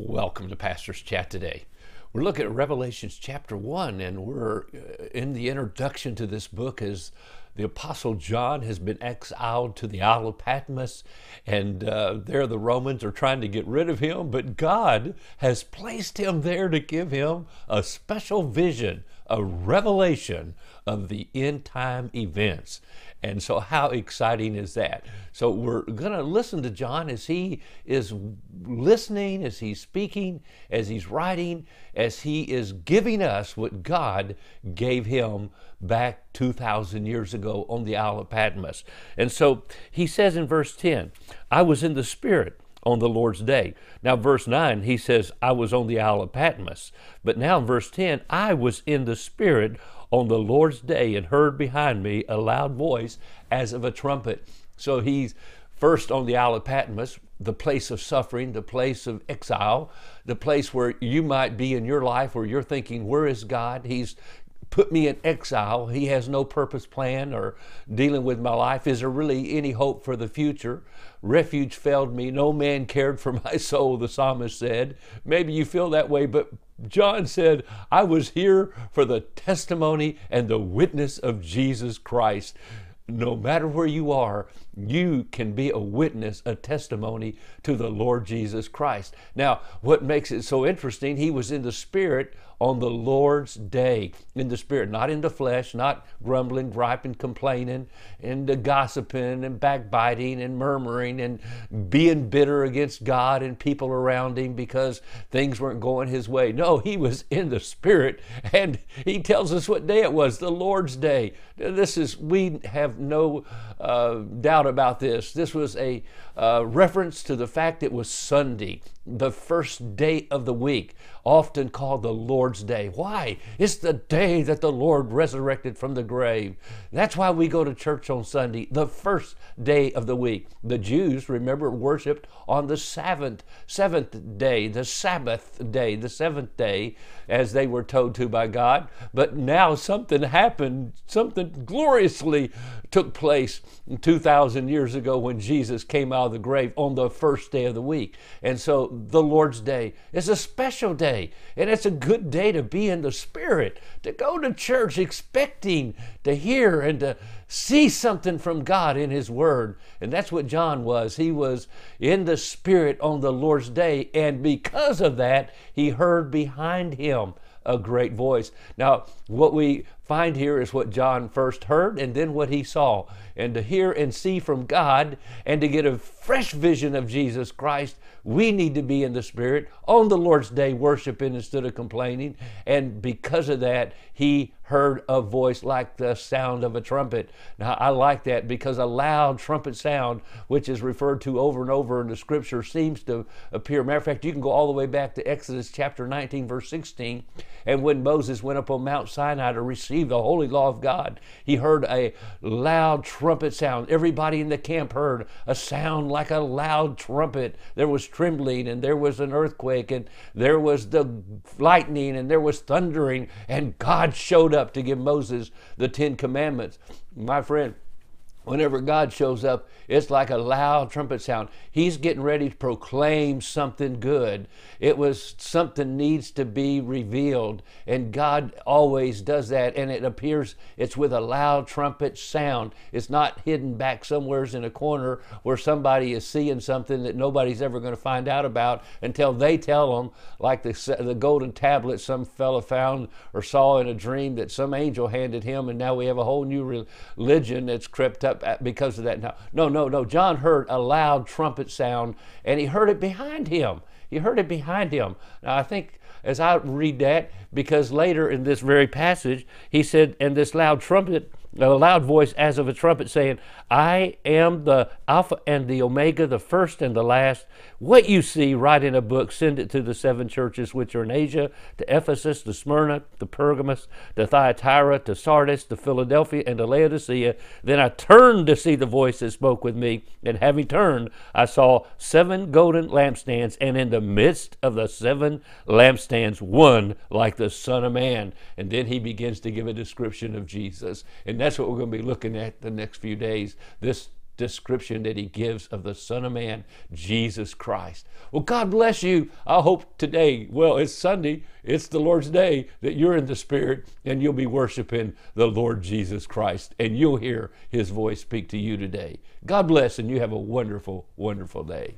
Welcome to Pastor's Chat today. We're looking at Revelations chapter 1, and we're uh, in the introduction to this book as the Apostle John has been exiled to the Isle of Patmos, and uh, there the Romans are trying to get rid of him, but God has placed him there to give him a special vision, a revelation of the end time events. And so, how exciting is that? So, we're going to listen to John as he is listening, as he's speaking, as he's writing, as he is giving us what God gave him back 2,000 years ago on the Isle of Patmos. And so, he says in verse 10, I was in the Spirit on the Lord's day. Now, verse 9, he says, I was on the Isle of Patmos. But now, verse 10, I was in the Spirit on the Lord's day and heard behind me a loud voice as of a trumpet. So he's first on the Isle of Patmos, the place of suffering, the place of exile, the place where you might be in your life where you're thinking, Where is God? He's put me in exile. He has no purpose, plan, or dealing with my life. Is there really any hope for the future? Refuge failed me. No man cared for my soul, the psalmist said. Maybe you feel that way, but John said, I was here for the testimony and the witness of Jesus Christ. No matter where you are, you can be a witness, a testimony to the Lord Jesus Christ. Now, what makes it so interesting, he was in the Spirit on the Lord's day, in the Spirit, not in the flesh, not grumbling, griping, complaining, and gossiping, and backbiting, and murmuring, and being bitter against God and people around him because things weren't going his way. No, he was in the Spirit, and he tells us what day it was the Lord's day. This is, we have no uh, doubt about this. This was a uh, reference to the fact it was Sunday, the first day of the week, often called the Lord's Day. Why? It's the day that the Lord resurrected from the grave. That's why we go to church on Sunday, the first day of the week. The Jews, remember, worshiped on the seventh, seventh day, the Sabbath day, the seventh day, as they were told to by God. But now something happened, something gloriously took place in 2,000 years ago when Jesus came out of the grave on the first day of the week. And so the Lord's Day is a special day, and it's a good day to be in the Spirit, to go to church expecting to hear and to see something from God in His Word. And that's what John was. He was in the Spirit on the Lord's Day, and because of that, he heard behind him a great voice. Now, what we find here is what John first heard and then what he saw. And to hear and see from God and to get a fresh vision of Jesus Christ, we need to be in the Spirit on the Lord's day, worshiping instead of complaining. And because of that, he heard a voice like the sound of a trumpet. Now, I like that because a loud trumpet sound, which is referred to over and over in the scripture, seems to appear. Matter of fact, you can go all the way back to Exodus chapter 19, verse 16. And when Moses went up on Mount Sinai to receive the holy law of God, he heard a loud trumpet sound. Everybody in the camp heard a sound like a loud trumpet. There was trembling, and there was an earthquake, and there was the lightning, and there was thundering, and God showed up to give Moses the Ten Commandments. My friend, whenever God shows up, it's like a loud trumpet sound. He's getting ready to proclaim something good. It was something needs to be revealed, and God always does that. And it appears it's with a loud trumpet sound. It's not hidden back somewheres in a corner where somebody is seeing something that nobody's ever going to find out about until they tell them, like the the golden tablet some fella found or saw in a dream that some angel handed him, and now we have a whole new religion that's crept up because of that. Now, no, no, no. John heard a loud trumpet sound, and he heard it behind him. He heard it behind him. Now, I think as I read that, because later in this very passage, he said, and this loud trumpet a loud voice as of a trumpet saying, I am the Alpha and the Omega, the first and the last. What you see, write in a book, send it to the seven churches which are in Asia, to Ephesus, to Smyrna, to Pergamos, to Thyatira, to Sardis, to Philadelphia, and to Laodicea. Then I turned to see the voice that spoke with me, and having turned, I saw seven golden lampstands, and in the midst of the seven lampstands, one like the Son of Man. And then he begins to give a description of Jesus. And that's what we're going to be looking at the next few days. This description that he gives of the Son of Man, Jesus Christ. Well, God bless you. I hope today, well, it's Sunday, it's the Lord's day, that you're in the Spirit and you'll be worshiping the Lord Jesus Christ and you'll hear his voice speak to you today. God bless and you have a wonderful, wonderful day.